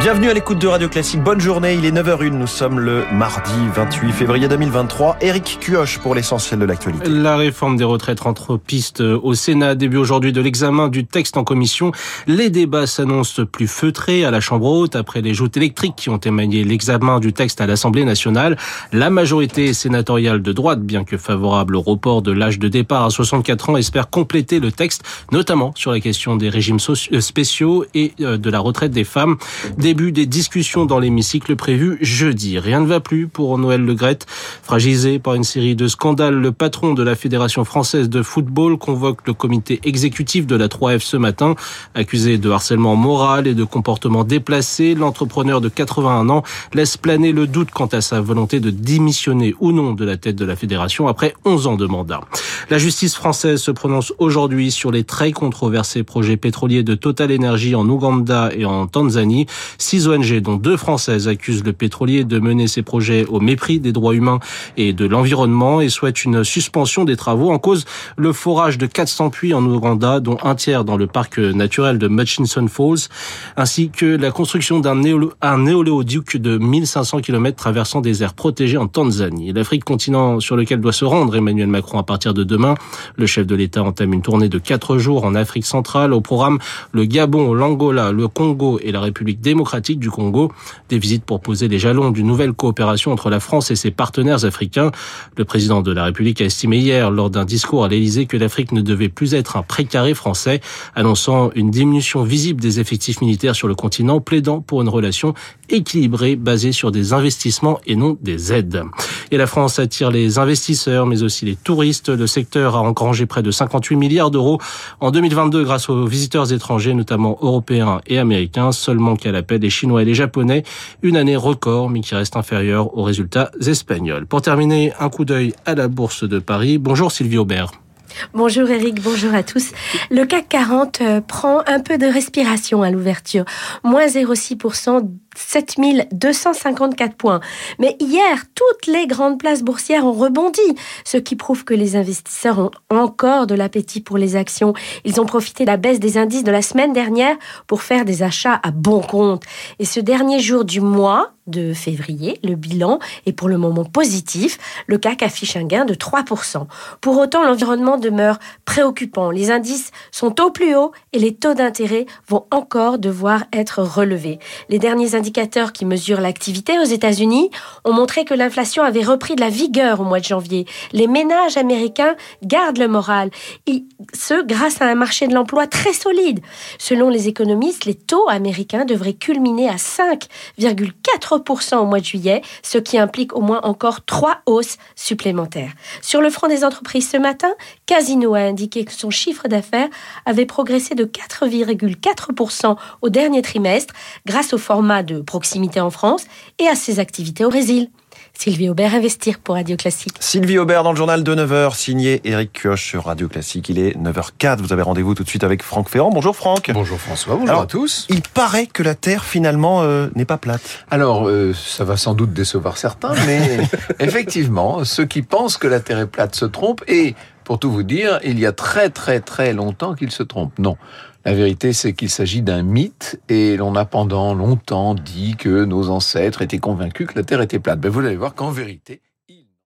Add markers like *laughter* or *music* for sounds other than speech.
Bienvenue à l'écoute de Radio Classique. Bonne journée. Il est 9h01. Nous sommes le mardi 28 février 2023. Eric Cuoche pour l'essentiel de l'actualité. La réforme des retraites rentre piste au Sénat. Début aujourd'hui de l'examen du texte en commission. Les débats s'annoncent plus feutrés à la Chambre haute après les joutes électriques qui ont émaillé l'examen du texte à l'Assemblée nationale. La majorité sénatoriale de droite, bien que favorable au report de l'âge de départ à 64 ans, espère compléter le texte, notamment sur la question des régimes spéciaux et de la retraite des femmes début des discussions dans l'hémicycle prévu jeudi. Rien ne va plus pour Noël Legrette. Fragilisé par une série de scandales, le patron de la Fédération française de football convoque le comité exécutif de la 3F ce matin. Accusé de harcèlement moral et de comportement déplacé, l'entrepreneur de 81 ans laisse planer le doute quant à sa volonté de démissionner ou non de la tête de la fédération après 11 ans de mandat. La justice française se prononce aujourd'hui sur les très controversés projets pétroliers de Total Energy en Ouganda et en Tanzanie. Six ONG, dont deux françaises, accusent le pétrolier de mener ses projets au mépris des droits humains et de l'environnement et souhaitent une suspension des travaux en cause le forage de 400 puits en Ouganda, dont un tiers dans le parc naturel de Murchison Falls, ainsi que la construction d'un néoléoduc de 1500 km traversant des aires protégées en Tanzanie. L'Afrique, continent sur lequel doit se rendre Emmanuel Macron à partir de demain. Le chef de l'État entame une tournée de quatre jours en Afrique centrale. Au programme, le Gabon, l'Angola, le Congo et la République démocratique du Congo. Des visites pour poser les jalons d'une nouvelle coopération entre la France et ses partenaires africains. Le président de la République a estimé hier, lors d'un discours à l'Élysée, que l'Afrique ne devait plus être un précaré français, annonçant une diminution visible des effectifs militaires sur le continent, plaidant pour une relation équilibrée basée sur des investissements et non des aides. Et la France attire les investisseurs, mais aussi les touristes. Le secteur a engrangé près de 58 milliards d'euros en 2022 grâce aux visiteurs étrangers, notamment européens et américains, seulement qu'à l'appel des Chinois et des Japonais. Une année record, mais qui reste inférieure aux résultats espagnols. Pour terminer, un coup d'œil à la Bourse de Paris. Bonjour Sylvie Aubert. Bonjour Eric, bonjour à tous. Le CAC 40 euh, prend un peu de respiration à l'ouverture. Moins 0,6%, 7254 points. Mais hier, toutes les grandes places boursières ont rebondi, ce qui prouve que les investisseurs ont encore de l'appétit pour les actions. Ils ont profité de la baisse des indices de la semaine dernière pour faire des achats à bon compte. Et ce dernier jour du mois, de février, le bilan est pour le moment positif. Le CAC affiche un gain de 3%. Pour autant, l'environnement demeure préoccupant. Les indices sont au plus haut et les taux d'intérêt vont encore devoir être relevés. Les derniers indicateurs qui mesurent l'activité aux États-Unis ont montré que l'inflation avait repris de la vigueur au mois de janvier. Les ménages américains gardent le moral, et ce grâce à un marché de l'emploi très solide. Selon les économistes, les taux américains devraient culminer à 5,4% au mois de juillet, ce qui implique au moins encore trois hausses supplémentaires. Sur le front des entreprises ce matin, Casino a indiqué que son chiffre d'affaires avait progressé de 4,4% au dernier trimestre grâce au format de proximité en France et à ses activités au Brésil. Sylvie Aubert, Investir pour Radio Classique. Sylvie Aubert dans le journal de 9h, signé Eric Kioch sur Radio Classique. Il est 9h04. Vous avez rendez-vous tout de suite avec Franck Ferrand. Bonjour Franck. Bonjour François, bonjour à tous. Il paraît que la Terre finalement euh, n'est pas plate. Alors, euh, ça va sans doute décevoir certains, mais *laughs* effectivement, ceux qui pensent que la Terre est plate se trompent et pour tout vous dire, il y a très très très longtemps qu'ils se trompent. Non. La vérité, c'est qu'il s'agit d'un mythe et l'on a pendant longtemps dit que nos ancêtres étaient convaincus que la Terre était plate. Ben, vous allez voir qu'en vérité,